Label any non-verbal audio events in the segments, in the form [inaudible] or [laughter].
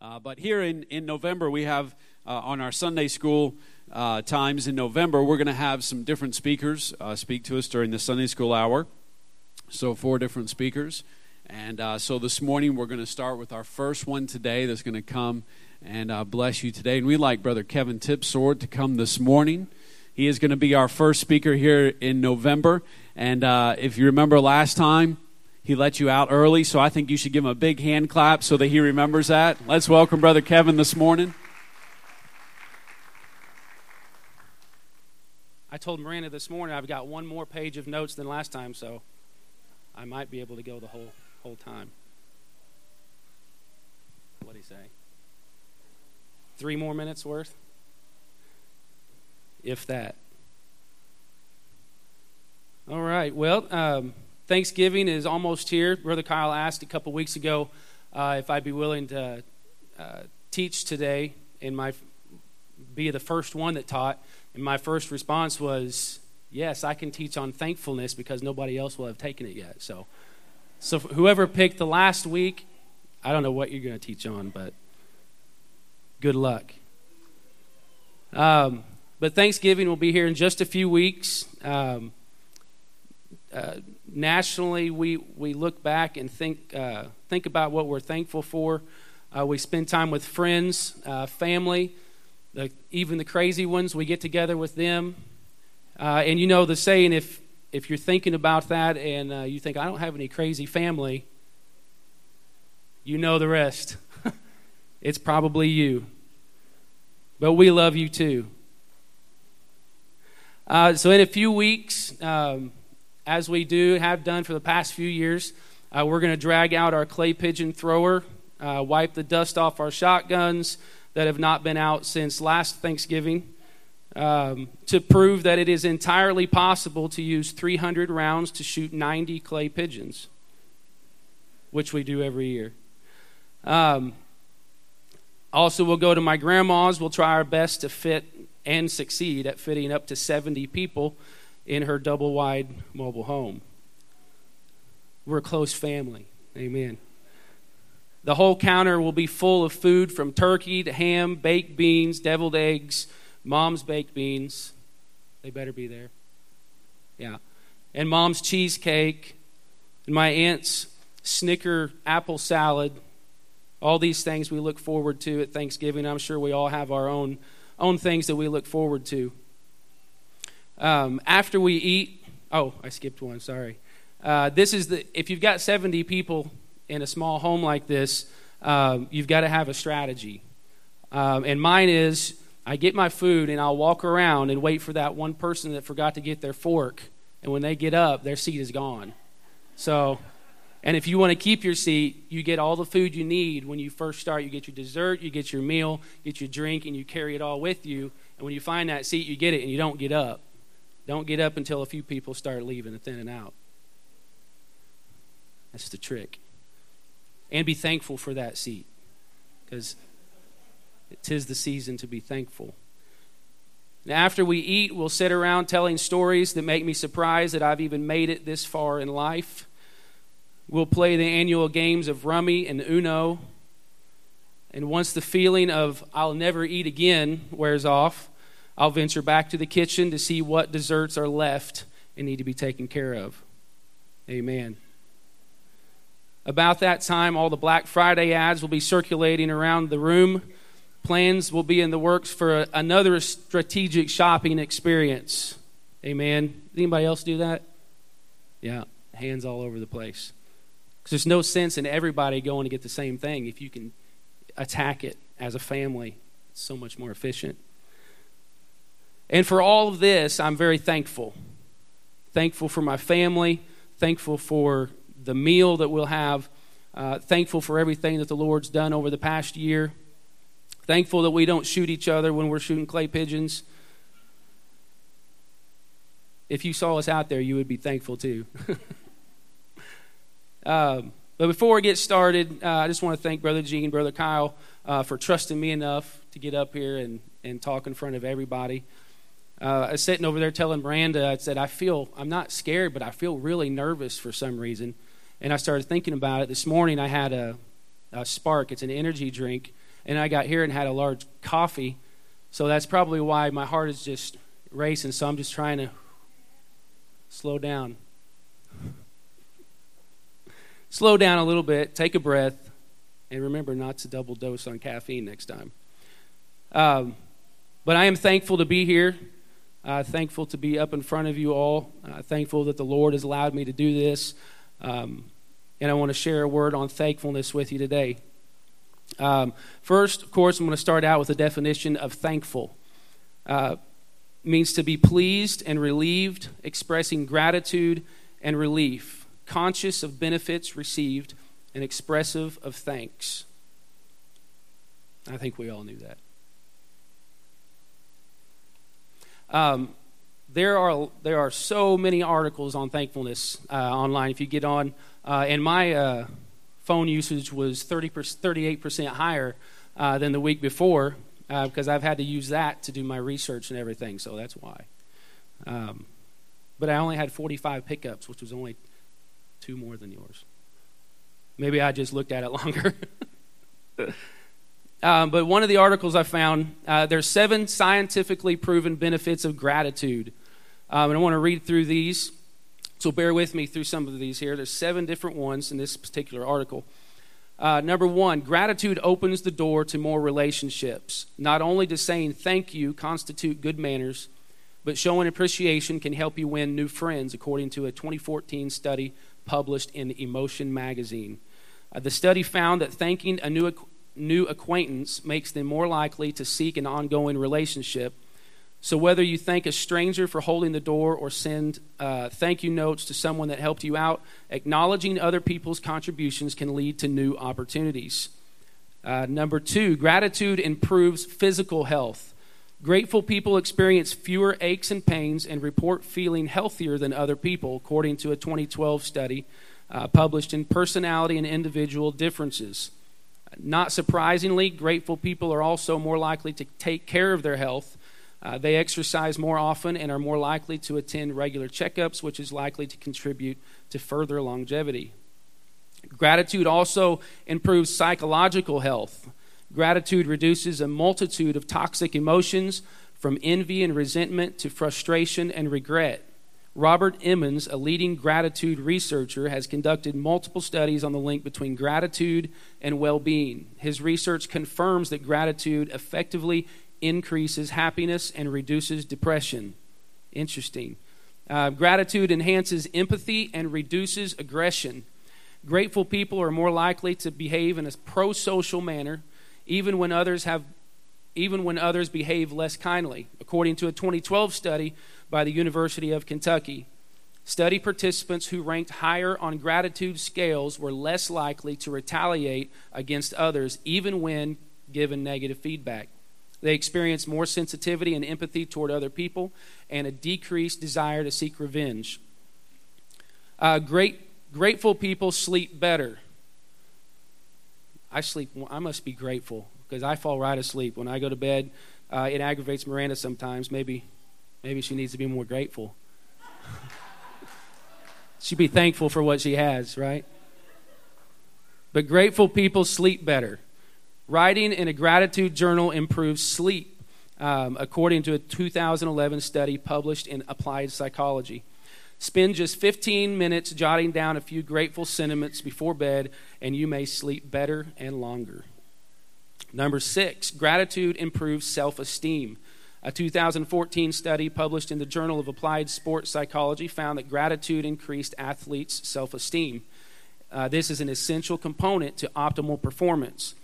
Uh, but here in, in November, we have uh, on our Sunday school uh, times in November, we're going to have some different speakers uh, speak to us during the Sunday school hour. So, four different speakers. And uh, so this morning, we're going to start with our first one today that's going to come and uh, bless you today. And we'd like Brother Kevin Tipsword to come this morning. He is going to be our first speaker here in November. And if you remember last time, he let you out early, so I think you should give him a big hand clap so that he remembers that. Let's welcome Brother Kevin this morning. I told Miranda this morning I've got one more page of notes than last time, so I might be able to go the whole whole time. What do you say? Three more minutes worth? If that. All right. Well, um, Thanksgiving is almost here. Brother Kyle asked a couple weeks ago uh, if I'd be willing to uh, teach today and my be the first one that taught. And my first response was, "Yes, I can teach on thankfulness because nobody else will have taken it yet." So, so whoever picked the last week, I don't know what you're going to teach on, but good luck. Um, but Thanksgiving will be here in just a few weeks. Um, uh, nationally, we, we look back and think, uh, think about what we're thankful for. Uh, we spend time with friends, uh, family, the, even the crazy ones. We get together with them. Uh, and you know the saying if, if you're thinking about that and uh, you think, I don't have any crazy family, you know the rest. [laughs] it's probably you. But we love you too. so, in a few weeks, um, as we do, have done for the past few years, uh, we're going to drag out our clay pigeon thrower, uh, wipe the dust off our shotguns that have not been out since last Thanksgiving, um, to prove that it is entirely possible to use 300 rounds to shoot 90 clay pigeons, which we do every year. Um, also, we'll go to my grandma's. We'll try our best to fit and succeed at fitting up to 70 people in her double wide mobile home. We're a close family. Amen. The whole counter will be full of food from turkey to ham, baked beans, deviled eggs, mom's baked beans. They better be there. Yeah. And mom's cheesecake, and my aunt's Snicker apple salad. All these things we look forward to at Thanksgiving. I'm sure we all have our own, own things that we look forward to. Um, after we eat, oh, I skipped one, sorry. Uh, this is the, if you've got 70 people in a small home like this, um, you've got to have a strategy. Um, and mine is I get my food and I'll walk around and wait for that one person that forgot to get their fork. And when they get up, their seat is gone. So, and if you want to keep your seat, you get all the food you need when you first start. You get your dessert, you get your meal, get your drink, and you carry it all with you. And when you find that seat, you get it and you don't get up. Don't get up until a few people start leaving and thinning out. That's the trick. And be thankful for that seat because it is the season to be thankful. Now, after we eat, we'll sit around telling stories that make me surprised that I've even made it this far in life. We'll play the annual games of Rummy and Uno. And once the feeling of I'll never eat again wears off, I'll venture back to the kitchen to see what desserts are left and need to be taken care of. Amen. About that time, all the Black Friday ads will be circulating around the room. Plans will be in the works for a, another strategic shopping experience. Amen. Anybody else do that? Yeah, hands all over the place. Because there's no sense in everybody going to get the same thing if you can attack it as a family. It's so much more efficient. And for all of this, I'm very thankful. Thankful for my family, thankful for the meal that we'll have, uh, thankful for everything that the Lord's done over the past year, thankful that we don't shoot each other when we're shooting clay pigeons. If you saw us out there, you would be thankful too. [laughs] um, but before we get started, uh, I just want to thank Brother Gene, Brother Kyle, uh, for trusting me enough to get up here and, and talk in front of everybody. Uh, I was sitting over there telling Miranda, I said, I feel, I'm not scared, but I feel really nervous for some reason. And I started thinking about it. This morning I had a, a Spark, it's an energy drink, And I got here and had a large coffee. So that's probably why my heart is just racing. So I'm just trying to slow down. slow down a little bit, take a breath, and remember not to double dose on caffeine next time. Um, but I am thankful to be here. Uh, thankful to be up in front of you all. Uh, thankful that the Lord has allowed me to do this. Um, and I want to share a word on thankfulness with you today. Um, first, of course, I'm going to start out with a definition of thankful. Uh, means to be pleased and relieved, expressing gratitude and relief, conscious of benefits received, and expressive of thanks. I think we all knew that. Um, there are there are so many articles on thankfulness uh, online. If you get on, uh, and my uh, phone usage was 30 38 percent higher uh, than the week before because uh, I've had to use that to do my research and everything. So that's why. Um, but I only had 45 pickups, which was only two more than yours. Maybe I just looked at it [laughs] longer. [laughs] Um, but one of the articles I found, uh, there's seven scientifically proven benefits of gratitude. Um, and I want to read through these. So bear with me through some of these here. There's seven different ones in this particular article. Uh, number one, gratitude opens the door to more relationships. Not only does saying thank you constitute good manners, but showing appreciation can help you win new friends, according to a 2014 study published in Emotion magazine. Uh, the study found that thanking a new new acquaintance makes them more likely to seek an ongoing relationship. So, whether you thank a stranger for holding the door or send uh, thank you notes to someone that helped you out, acknowledging other people's contributions can lead to new opportunities. Uh, number two, gratitude improves physical health. Grateful people experience fewer aches and pains and report feeling healthier than other people, according to a 2012 study uh, published in Personality and Individual Differences. Not surprisingly, grateful people are also more likely to take care of their health. Uh, they exercise more often and are more likely to attend regular checkups, which is likely to contribute to further longevity. Gratitude also improves psychological health. Gratitude reduces a multitude of toxic emotions, from envy and resentment to frustration and regret. Robert Emmons, a leading gratitude researcher, has conducted multiple studies on the link between gratitude and well being. His research confirms that gratitude effectively increases happiness and reduces depression. Interesting. Uh, gratitude enhances empathy and reduces aggression. Grateful people are more likely to behave in a pro social manner, even when others have even when others behave less kindly. According to a 2012 study, by the University of Kentucky. Study participants who ranked higher on gratitude scales were less likely to retaliate against others, even when given negative feedback. They experienced more sensitivity and empathy toward other people and a decreased desire to seek revenge. Uh, great, grateful people sleep better. I sleep. I must be grateful because I fall right asleep when I go to bed. Uh, it aggravates Miranda sometimes. Maybe Maybe she needs to be more grateful. [laughs] She'd be thankful for what she has, right? But grateful people sleep better. Writing in a gratitude journal improves sleep, um, according to a 2011 study published in Applied Psychology. Spend just 15 minutes jotting down a few grateful sentiments before bed, and you may sleep better and longer. Number six, gratitude improves self esteem. A 2014 study published in the Journal of Applied Sports Psychology found that gratitude increased athletes' self esteem. Uh, this is an essential component to optimal performance.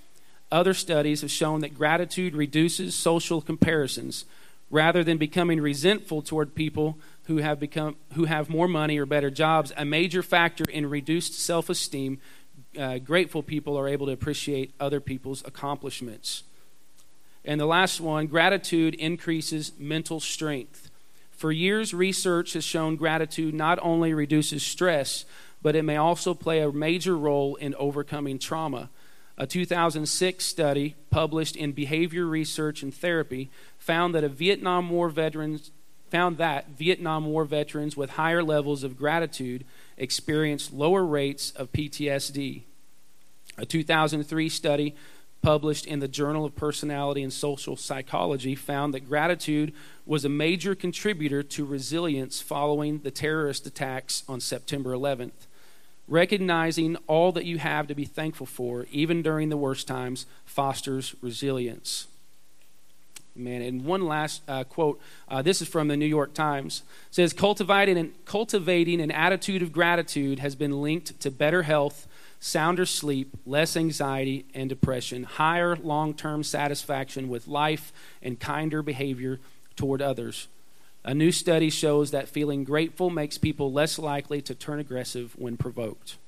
Other studies have shown that gratitude reduces social comparisons. Rather than becoming resentful toward people who have, become, who have more money or better jobs, a major factor in reduced self esteem, uh, grateful people are able to appreciate other people's accomplishments. And the last one gratitude increases mental strength. For years, research has shown gratitude not only reduces stress, but it may also play a major role in overcoming trauma. A 2006 study published in Behavior Research and Therapy found that a Vietnam War veterans found that Vietnam War veterans with higher levels of gratitude experienced lower rates of PTSD. A 2003 study published in the Journal of Personality and Social Psychology, found that gratitude was a major contributor to resilience following the terrorist attacks on September 11th. Recognizing all that you have to be thankful for, even during the worst times, fosters resilience. Man, and one last uh, quote. Uh, this is from the New York Times. It says, cultivating an, cultivating an attitude of gratitude has been linked to better health, sounder sleep, less anxiety and depression, higher long term satisfaction with life, and kinder behavior toward others. A new study shows that feeling grateful makes people less likely to turn aggressive when provoked.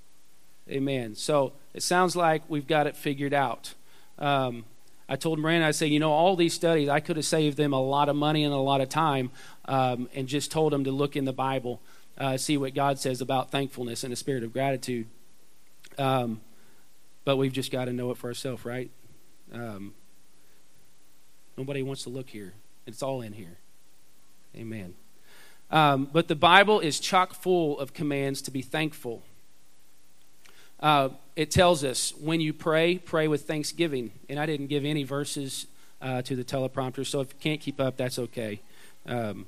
Amen. So it sounds like we've got it figured out. Um, I told Miranda, I said, you know, all these studies, I could have saved them a lot of money and a lot of time um, and just told them to look in the Bible, uh, see what God says about thankfulness and a spirit of gratitude. Um, but we've just got to know it for ourselves, right? Um, nobody wants to look here. It's all in here. Amen. Um, but the Bible is chock full of commands to be thankful. Uh, it tells us when you pray, pray with thanksgiving. And I didn't give any verses uh, to the teleprompter, so if you can't keep up, that's okay. Um,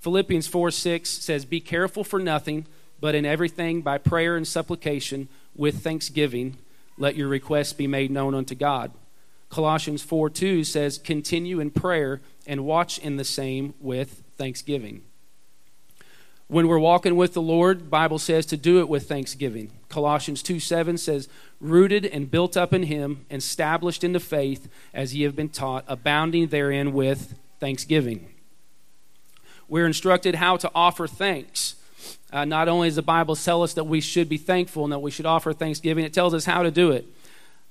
Philippians 4 6 says, Be careful for nothing, but in everything by prayer and supplication with thanksgiving, let your requests be made known unto God. Colossians 4 2 says, Continue in prayer and watch in the same with thanksgiving. When we're walking with the Lord, Bible says to do it with thanksgiving. Colossians 2 7 says, Rooted and built up in him, established in the faith as ye have been taught, abounding therein with thanksgiving. We're instructed how to offer thanks. Uh, not only does the Bible tell us that we should be thankful and that we should offer thanksgiving, it tells us how to do it.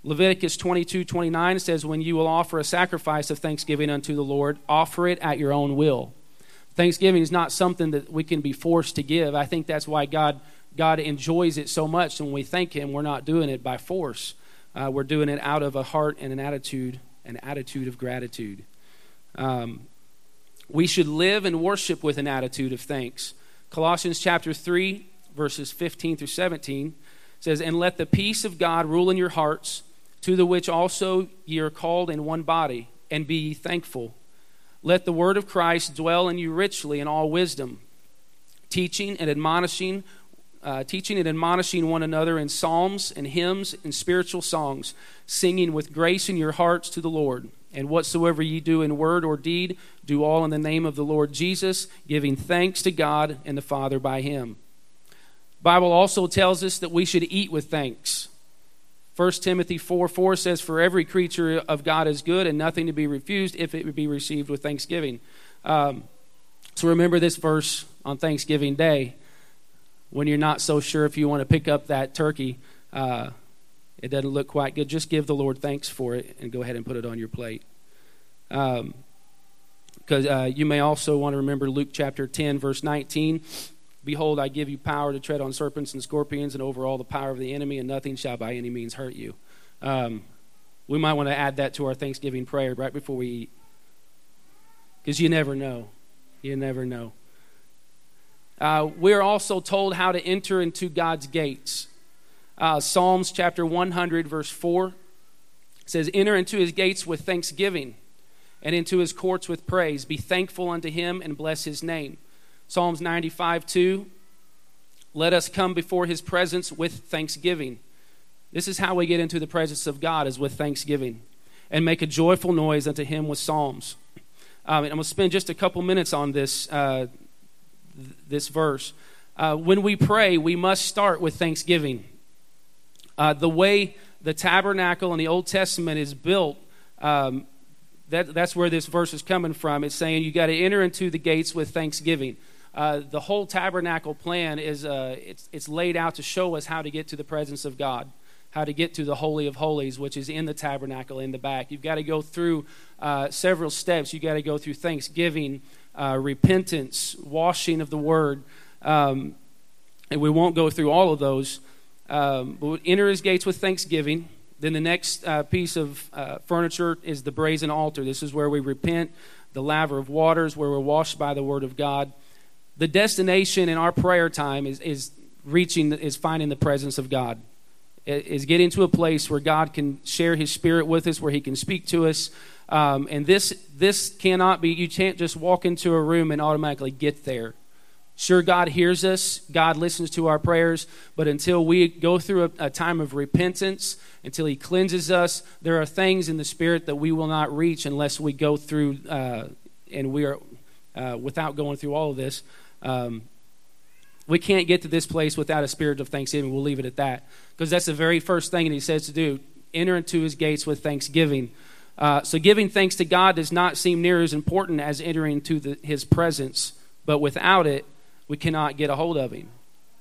Leviticus 22 29 says, When you will offer a sacrifice of thanksgiving unto the Lord, offer it at your own will. Thanksgiving is not something that we can be forced to give. I think that's why God, God enjoys it so much. When we thank Him, we're not doing it by force. Uh, we're doing it out of a heart and an attitude, an attitude of gratitude. Um, we should live and worship with an attitude of thanks. Colossians chapter 3, verses 15 through 17 says, And let the peace of God rule in your hearts to the which also ye are called in one body, and be ye thankful. Let the word of Christ dwell in you richly in all wisdom, teaching and admonishing, uh, teaching and admonishing one another in psalms and hymns and spiritual songs, singing with grace in your hearts to the Lord. And whatsoever ye do in word or deed, do all in the name of the Lord Jesus, giving thanks to God and the Father by him. Bible also tells us that we should eat with thanks. 1 Timothy 4 4 says, For every creature of God is good and nothing to be refused if it be received with thanksgiving. Um, so remember this verse on Thanksgiving Day when you're not so sure if you want to pick up that turkey. Uh, it doesn't look quite good. Just give the Lord thanks for it and go ahead and put it on your plate. Because um, uh, you may also want to remember Luke chapter 10, verse 19. Behold, I give you power to tread on serpents and scorpions and over all the power of the enemy, and nothing shall by any means hurt you. Um, we might want to add that to our Thanksgiving prayer right before we eat. Because you never know. You never know. Uh, we're also told how to enter into God's gates. Uh, Psalms chapter 100, verse 4 says, Enter into his gates with thanksgiving and into his courts with praise. Be thankful unto him and bless his name. Psalms 95 2. Let us come before his presence with thanksgiving. This is how we get into the presence of God, is with thanksgiving. And make a joyful noise unto him with psalms. Um, I'm going to spend just a couple minutes on this, uh, th- this verse. Uh, when we pray, we must start with thanksgiving. Uh, the way the tabernacle in the Old Testament is built, um, that, that's where this verse is coming from. It's saying you got to enter into the gates with thanksgiving. Uh, the whole tabernacle plan is uh, it's, it's laid out to show us how to get to the presence of God, how to get to the Holy of Holies, which is in the tabernacle in the back. You've got to go through uh, several steps. You've got to go through thanksgiving, uh, repentance, washing of the word. Um, and we won't go through all of those. Um, but we'll enter his gates with thanksgiving. Then the next uh, piece of uh, furniture is the brazen altar. This is where we repent, the laver of waters, where we're washed by the word of God the destination in our prayer time is, is reaching, is finding the presence of God. is getting to a place where God can share His Spirit with us, where He can speak to us. Um, and this this cannot be. You can't just walk into a room and automatically get there. Sure, God hears us, God listens to our prayers, but until we go through a, a, time of repentance, until He cleanses us, there are things in the Spirit that we will not reach unless we go through, uh, and we are, uh, without going through all of this. Um, we can't get to this place without a spirit of thanksgiving. We'll leave it at that. Because that's the very first thing that He says to do enter into His gates with thanksgiving. Uh, so, giving thanks to God does not seem near as important as entering into His presence, but without it, we cannot get a hold of him.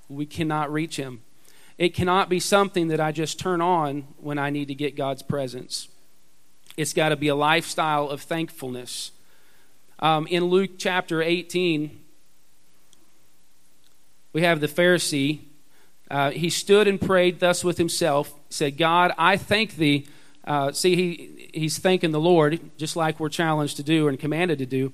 We cannot reach him. It cannot be something that I just turn on when I need to get God's presence. It's got to be a lifestyle of thankfulness. Um, in Luke chapter 18, we have the Pharisee. Uh, he stood and prayed thus with himself, said, God, I thank thee. Uh, see, he, he's thanking the Lord, just like we're challenged to do and commanded to do.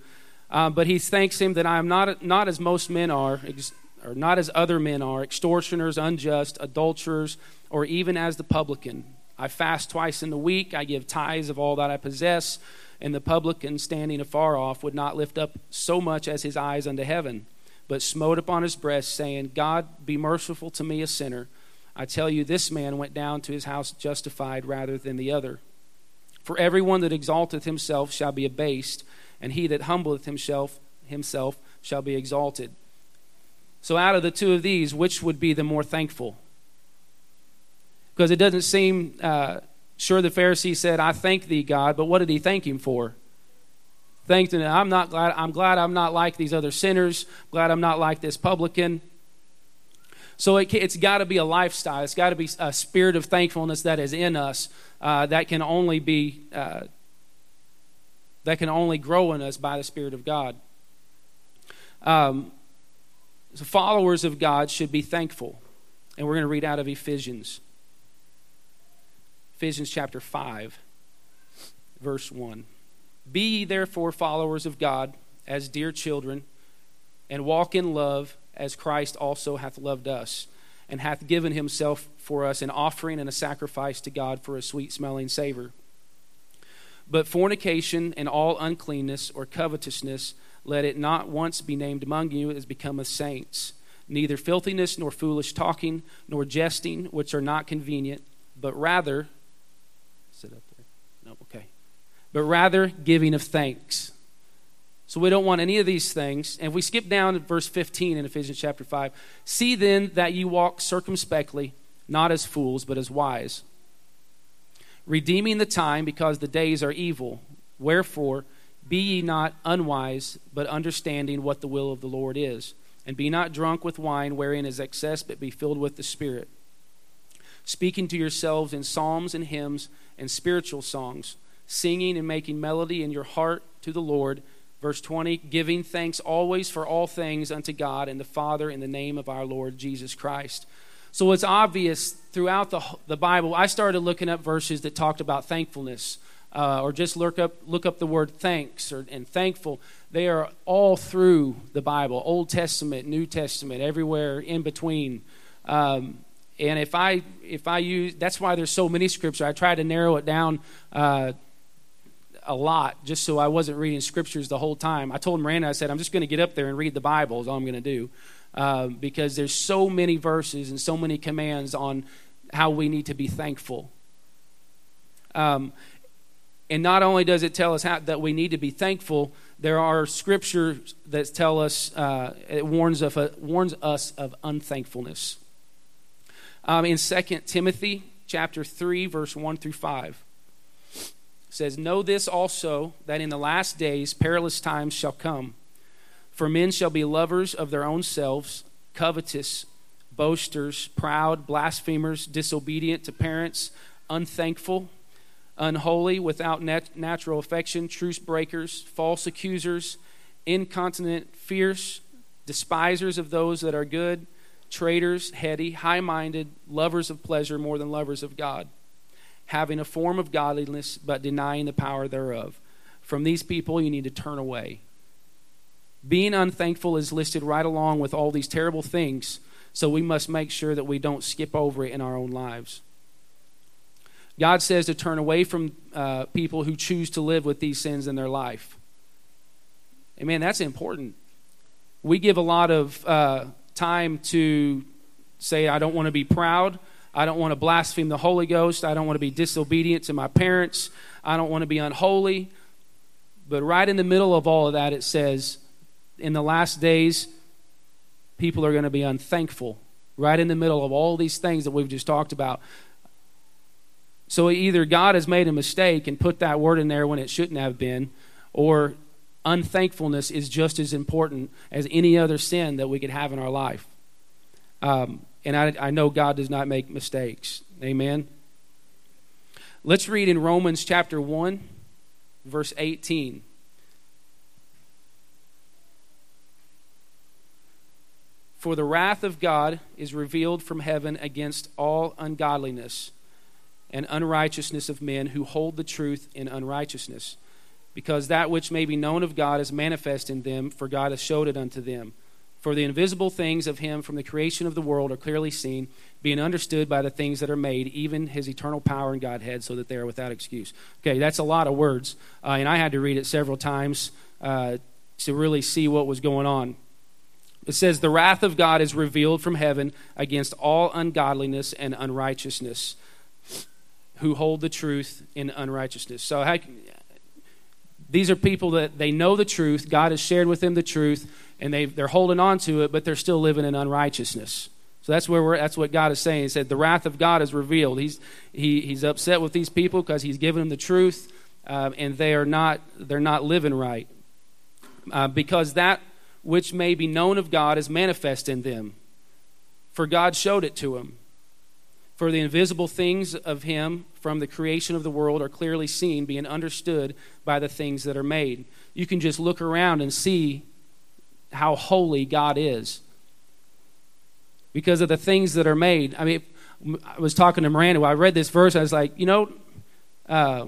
Uh, but he thanks him that I am not, not as most men are, ex- or not as other men are, extortioners, unjust, adulterers, or even as the publican. I fast twice in the week. I give tithes of all that I possess. And the publican, standing afar off, would not lift up so much as his eyes unto heaven, but smote upon his breast, saying, God, be merciful to me, a sinner. I tell you, this man went down to his house justified rather than the other. For everyone that exalteth himself shall be abased and he that humbleth himself himself shall be exalted. So out of the two of these, which would be the more thankful? Because it doesn't seem uh, sure the Pharisee said, "I thank thee, God," but what did he thank him for? Thanked him. I'm not glad. I'm glad I'm not like these other sinners. Glad I'm not like this publican. So it, has got to be a lifestyle. It's got to be a spirit of thankfulness that is in us uh, that can only be uh, that can only grow in us by the Spirit of God. Um, so followers of God should be thankful. And we're going to read out of Ephesians. Ephesians chapter 5, verse 1. Be ye therefore followers of God as dear children, and walk in love as Christ also hath loved us, and hath given himself for us an offering and a sacrifice to God for a sweet smelling savor. But fornication and all uncleanness or covetousness, let it not once be named among you as becometh saints. Neither filthiness, nor foolish talking, nor jesting, which are not convenient, but rather, sit up there. No, okay. But rather giving of thanks. So we don't want any of these things. And if we skip down to verse 15 in Ephesians chapter 5, see then that you walk circumspectly, not as fools, but as wise redeeming the time because the days are evil. Wherefore, be ye not unwise, but understanding what the will of the Lord is. And be not drunk with wine wherein is excess, but be filled with the Spirit. Speaking to yourselves in psalms and hymns and spiritual songs, singing and making melody in your heart to the Lord. Verse 20, giving thanks always for all things unto God and the Father in the name of our Lord Jesus Christ so it's obvious throughout the, the Bible. I started looking up verses that talked about thankfulness, uh, or just look up look up the word thanks or, and thankful. They are all through the Bible, Old Testament, New Testament, everywhere in between. Um, and if I if I use that's why there's so many scriptures. I try to narrow it down. Uh, a lot just so I wasn't reading scriptures the whole time. I told Miranda, I said, I'm just going to get up there and read the Bible, is all I'm going to do uh, because there's so many verses and so many commands on how we need to be thankful. Um, and not only does it tell us how, that we need to be thankful, there are scriptures that tell us, uh, it warns, of a, warns us of unthankfulness. Um, in 2 Timothy chapter 3, verse 1 through 5, says, Know this also, that in the last days perilous times shall come. For men shall be lovers of their own selves, covetous, boasters, proud, blasphemers, disobedient to parents, unthankful, unholy, without nat- natural affection, truce breakers, false accusers, incontinent, fierce, despisers of those that are good, traitors, heady, high minded, lovers of pleasure more than lovers of God, having a form of godliness but denying the power thereof. From these people you need to turn away. Being unthankful is listed right along with all these terrible things, so we must make sure that we don't skip over it in our own lives. God says to turn away from uh, people who choose to live with these sins in their life. Amen. That's important. We give a lot of uh, time to say, I don't want to be proud. I don't want to blaspheme the Holy Ghost. I don't want to be disobedient to my parents. I don't want to be unholy. But right in the middle of all of that, it says, in the last days, people are going to be unthankful. Right in the middle of all these things that we've just talked about. So either God has made a mistake and put that word in there when it shouldn't have been, or unthankfulness is just as important as any other sin that we could have in our life. Um, and I, I know God does not make mistakes. Amen. Let's read in Romans chapter 1, verse 18. For the wrath of God is revealed from heaven against all ungodliness and unrighteousness of men who hold the truth in unrighteousness. Because that which may be known of God is manifest in them, for God has showed it unto them. For the invisible things of him from the creation of the world are clearly seen, being understood by the things that are made, even his eternal power and Godhead, so that they are without excuse. Okay, that's a lot of words, uh, and I had to read it several times uh, to really see what was going on. It says, The wrath of God is revealed from heaven against all ungodliness and unrighteousness who hold the truth in unrighteousness. So, how, these are people that they know the truth. God has shared with them the truth, and they, they're holding on to it, but they're still living in unrighteousness. So that's where we're, that's what God is saying. He said the wrath of God is revealed. He's he, he's upset with these people because he's given them the truth, uh, and they are not they're not living right uh, because that which may be known of God is manifest in them. For God showed it to them. For the invisible things of him from the creation of the world are clearly seen, being understood by the things that are made. You can just look around and see how holy God is because of the things that are made. I mean, I was talking to Miranda. I read this verse. I was like, you know, uh,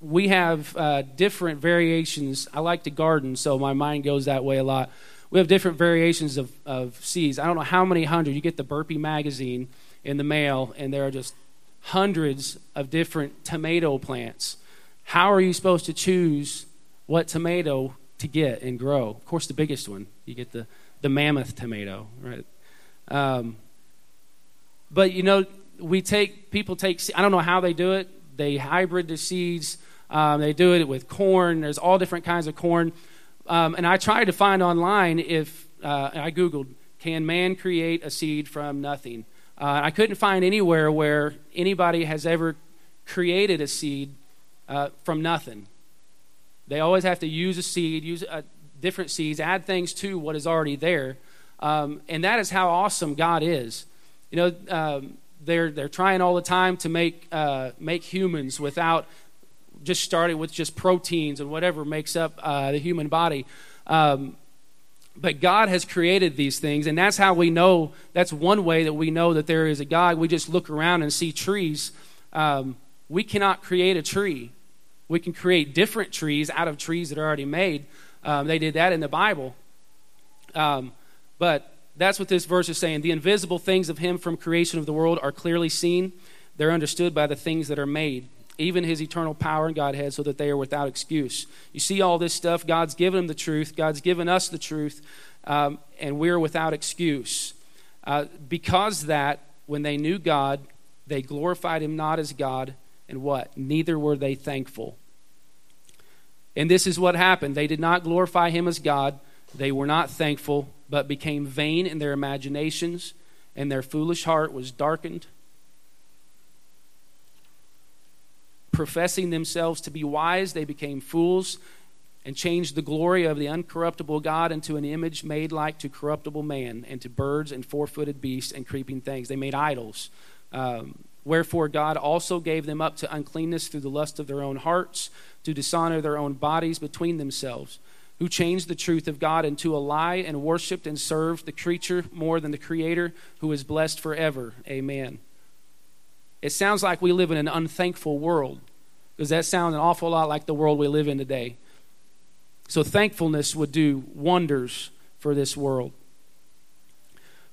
we have uh, different variations. I like to garden, so my mind goes that way a lot we have different variations of, of seeds. I don't know how many hundred. You get the Burpee magazine in the mail, and there are just hundreds of different tomato plants. How are you supposed to choose what tomato to get and grow? Of course, the biggest one. You get the, the mammoth tomato, right? Um, but, you know, we take, people take, I don't know how they do it. They hybrid the seeds. Um, they do it with corn. There's all different kinds of corn. Um, and I tried to find online if, uh, I Googled, can man create a seed from nothing? Uh, I couldn't find anywhere where anybody has ever created a seed uh, from nothing. They always have to use a seed, use uh, different seeds, add things to what is already there. Um, and that is how awesome God is. You know, um, they're, they're trying all the time to make, uh, make humans without just starting with just proteins and whatever makes up uh, the human body. Um, but God has created these things, and that's how we know. That's one way that we know that there is a God. We just look around and see trees. Um, we cannot create a tree. We can create different trees out of trees that are already made. Um, they did that in the Bible. Um, but that's what this verse is saying. The invisible things of Him from creation of the world are clearly seen, they're understood by the things that are made even his eternal power and Godhead, so that they are without excuse. You see all this stuff. God's given them the truth, God's given us the truth, um, and we're without excuse. Uh, because that, when they knew God, they glorified him not as God, and what? Neither were they thankful. And this is what happened. They did not glorify him as God, they were not thankful, but became vain in their imaginations, and their foolish heart was darkened. professing themselves to be wise, they became fools and changed the glory of the uncorruptible God into an image made like to corruptible man, and to birds and four footed beasts and creeping things. They made idols. Um, Wherefore God also gave them up to uncleanness through the lust of their own hearts, to dishonor their own bodies between themselves, who changed the truth of God into a lie and worshiped and served the creature more than the Creator, who is blessed forever. Amen. It sounds like we live in an unthankful world because that sounds an awful lot like the world we live in today. So, thankfulness would do wonders for this world.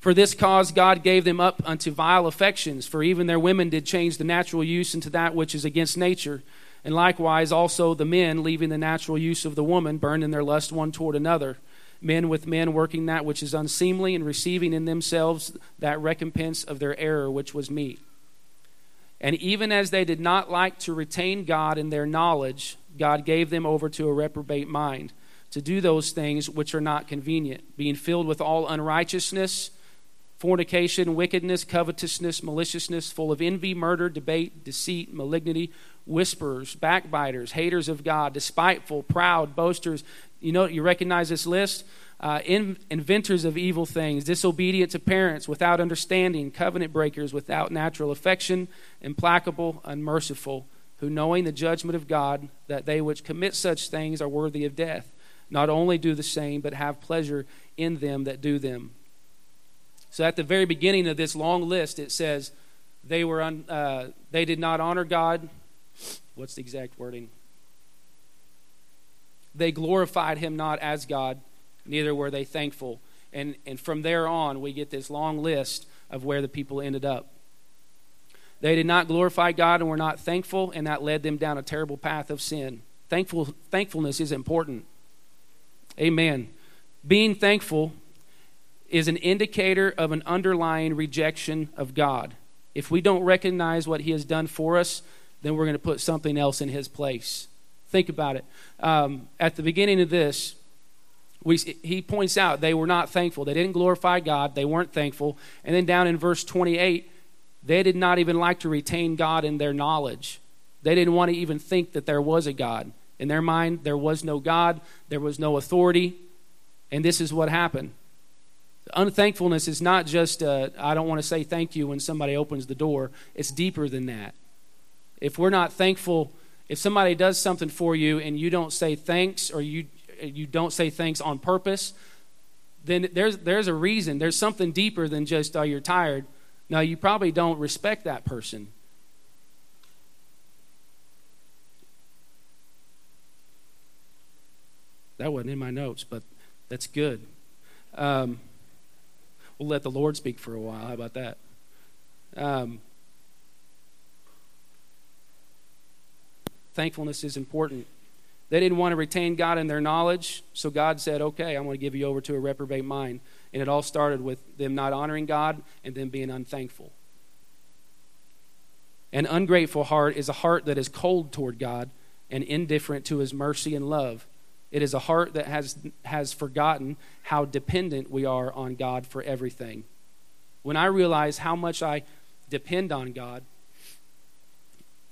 For this cause God gave them up unto vile affections, for even their women did change the natural use into that which is against nature. And likewise also the men, leaving the natural use of the woman, burned in their lust one toward another. Men with men working that which is unseemly, and receiving in themselves that recompense of their error which was meet. And even as they did not like to retain God in their knowledge, God gave them over to a reprobate mind, to do those things which are not convenient, being filled with all unrighteousness, fornication, wickedness, covetousness, maliciousness, full of envy, murder, debate, deceit, malignity, whisperers, backbiters, haters of God, despiteful, proud, boasters. You know, you recognize this list? uh, in, inventors of evil things, disobedient to parents, without understanding, covenant breakers, without natural affection, implacable, unmerciful, who knowing the judgment of God, that they which commit such things are worthy of death, not only do the same, but have pleasure in them that do them. So at the very beginning of this long list, it says they were un, uh, they did not honor God. What's the exact wording? They glorified him not as God neither were they thankful. And, and from there on, we get this long list of where the people ended up. They did not glorify God and were not thankful, and that led them down a terrible path of sin. Thankful, thankfulness is important. Amen. Being thankful is an indicator of an underlying rejection of God. If we don't recognize what He has done for us, then we're going to put something else in His place. Think about it. Um, at the beginning of this, we, he points out they were not thankful. They didn't glorify God. They weren't thankful. And then down in verse 28, they did not even like to retain God in their knowledge. They didn't want to even think that there was a God. In their mind, there was no God, there was no authority. And this is what happened. Unthankfulness is not just, uh, I don't want to say thank you when somebody opens the door. It's deeper than that. If we're not thankful, if somebody does something for you and you don't say thanks or you you don't say thanks on purpose, then there's, there's a reason. There's something deeper than just, oh, you're tired. Now, you probably don't respect that person. That wasn't in my notes, but that's good. Um, we'll let the Lord speak for a while. How about that? Um, thankfulness is important. They didn't want to retain God in their knowledge, so God said, Okay, I'm going to give you over to a reprobate mind. And it all started with them not honoring God and them being unthankful. An ungrateful heart is a heart that is cold toward God and indifferent to his mercy and love. It is a heart that has, has forgotten how dependent we are on God for everything. When I realize how much I depend on God,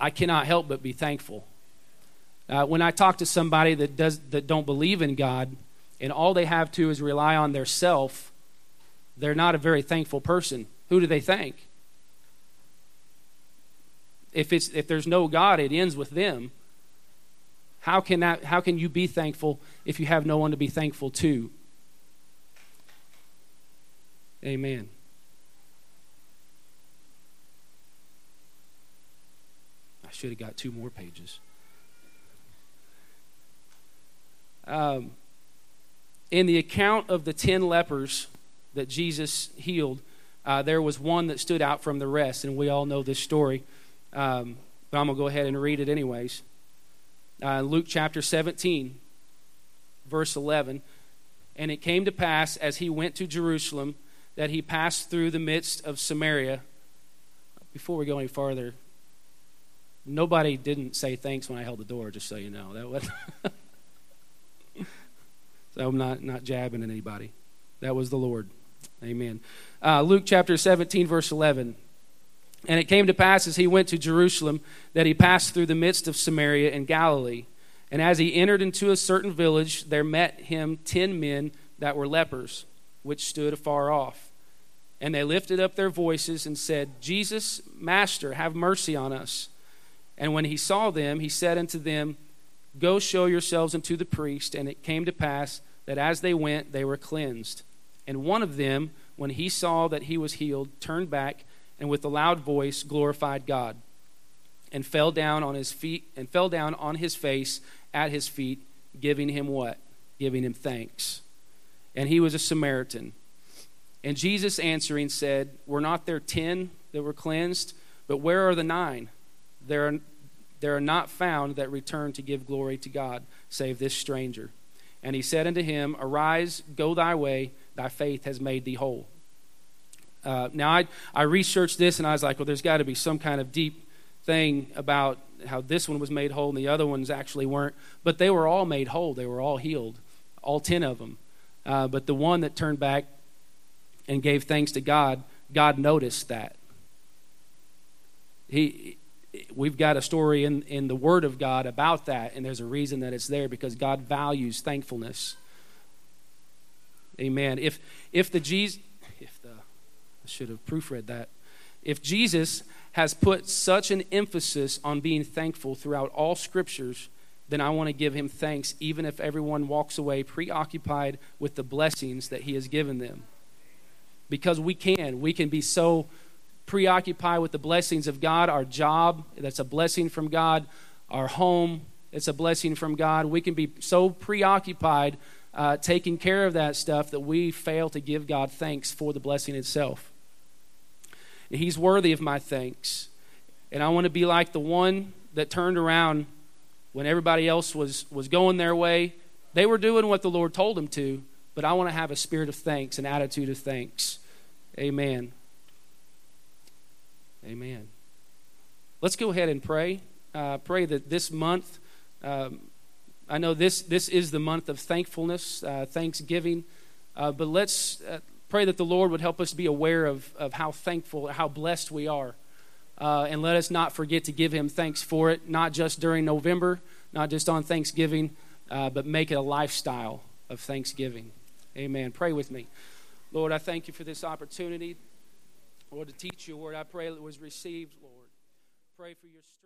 I cannot help but be thankful. Uh, when I talk to somebody that does that don't believe in God, and all they have to is rely on their self, they're not a very thankful person. Who do they thank? If it's if there's no God, it ends with them. How can that how can you be thankful if you have no one to be thankful to? Amen. I should have got two more pages. Um, in the account of the ten lepers that Jesus healed, uh, there was one that stood out from the rest, and we all know this story. Um, but I'm going to go ahead and read it anyways. Uh, Luke chapter 17, verse 11. And it came to pass as he went to Jerusalem that he passed through the midst of Samaria. Before we go any farther, nobody didn't say thanks when I held the door, just so you know. That was. [laughs] So I'm not, not jabbing at anybody. That was the Lord. Amen. Uh, Luke chapter 17, verse 11. And it came to pass as he went to Jerusalem that he passed through the midst of Samaria and Galilee. And as he entered into a certain village, there met him ten men that were lepers, which stood afar off. And they lifted up their voices and said, Jesus, Master, have mercy on us. And when he saw them, he said unto them, Go show yourselves unto the priest. And it came to pass that as they went, they were cleansed. And one of them, when he saw that he was healed, turned back and with a loud voice glorified God and fell down on his feet and fell down on his face at his feet giving him what giving him thanks and he was a samaritan And Jesus answering said, Were not there ten that were cleansed? But where are the nine? There are, there are not found that return to give glory to God, save this stranger. And he said unto him, Arise, go thy way, thy faith has made thee whole. Uh, now, I, I researched this and I was like, well, there's got to be some kind of deep thing about how this one was made whole and the other ones actually weren't. But they were all made whole, they were all healed, all 10 of them. Uh, but the one that turned back and gave thanks to God, God noticed that. He, we've got a story in, in the Word of God about that, and there's a reason that it's there because God values thankfulness. Amen. If if the Jesus, I should have proofread that. If Jesus has put such an emphasis on being thankful throughout all scriptures, then I want to give him thanks, even if everyone walks away preoccupied with the blessings that he has given them. Because we can. We can be so preoccupied with the blessings of God, our job, that's a blessing from God, our home, it's a blessing from God. We can be so preoccupied uh, taking care of that stuff that we fail to give God thanks for the blessing itself. He's worthy of my thanks. And I want to be like the one that turned around when everybody else was, was going their way. They were doing what the Lord told them to, but I want to have a spirit of thanks, an attitude of thanks. Amen. Amen. Let's go ahead and pray. Uh, pray that this month, um, I know this, this is the month of thankfulness, uh, thanksgiving, uh, but let's, uh, pray that the Lord would help us be aware of, of how thankful, how blessed we are. Uh, and let us not forget to give Him thanks for it, not just during November, not just on Thanksgiving, uh, but make it a lifestyle of thanksgiving. Amen. Pray with me. Lord, I thank you for this opportunity, Lord, to teach your word. I pray it was received, Lord. Pray for your strength.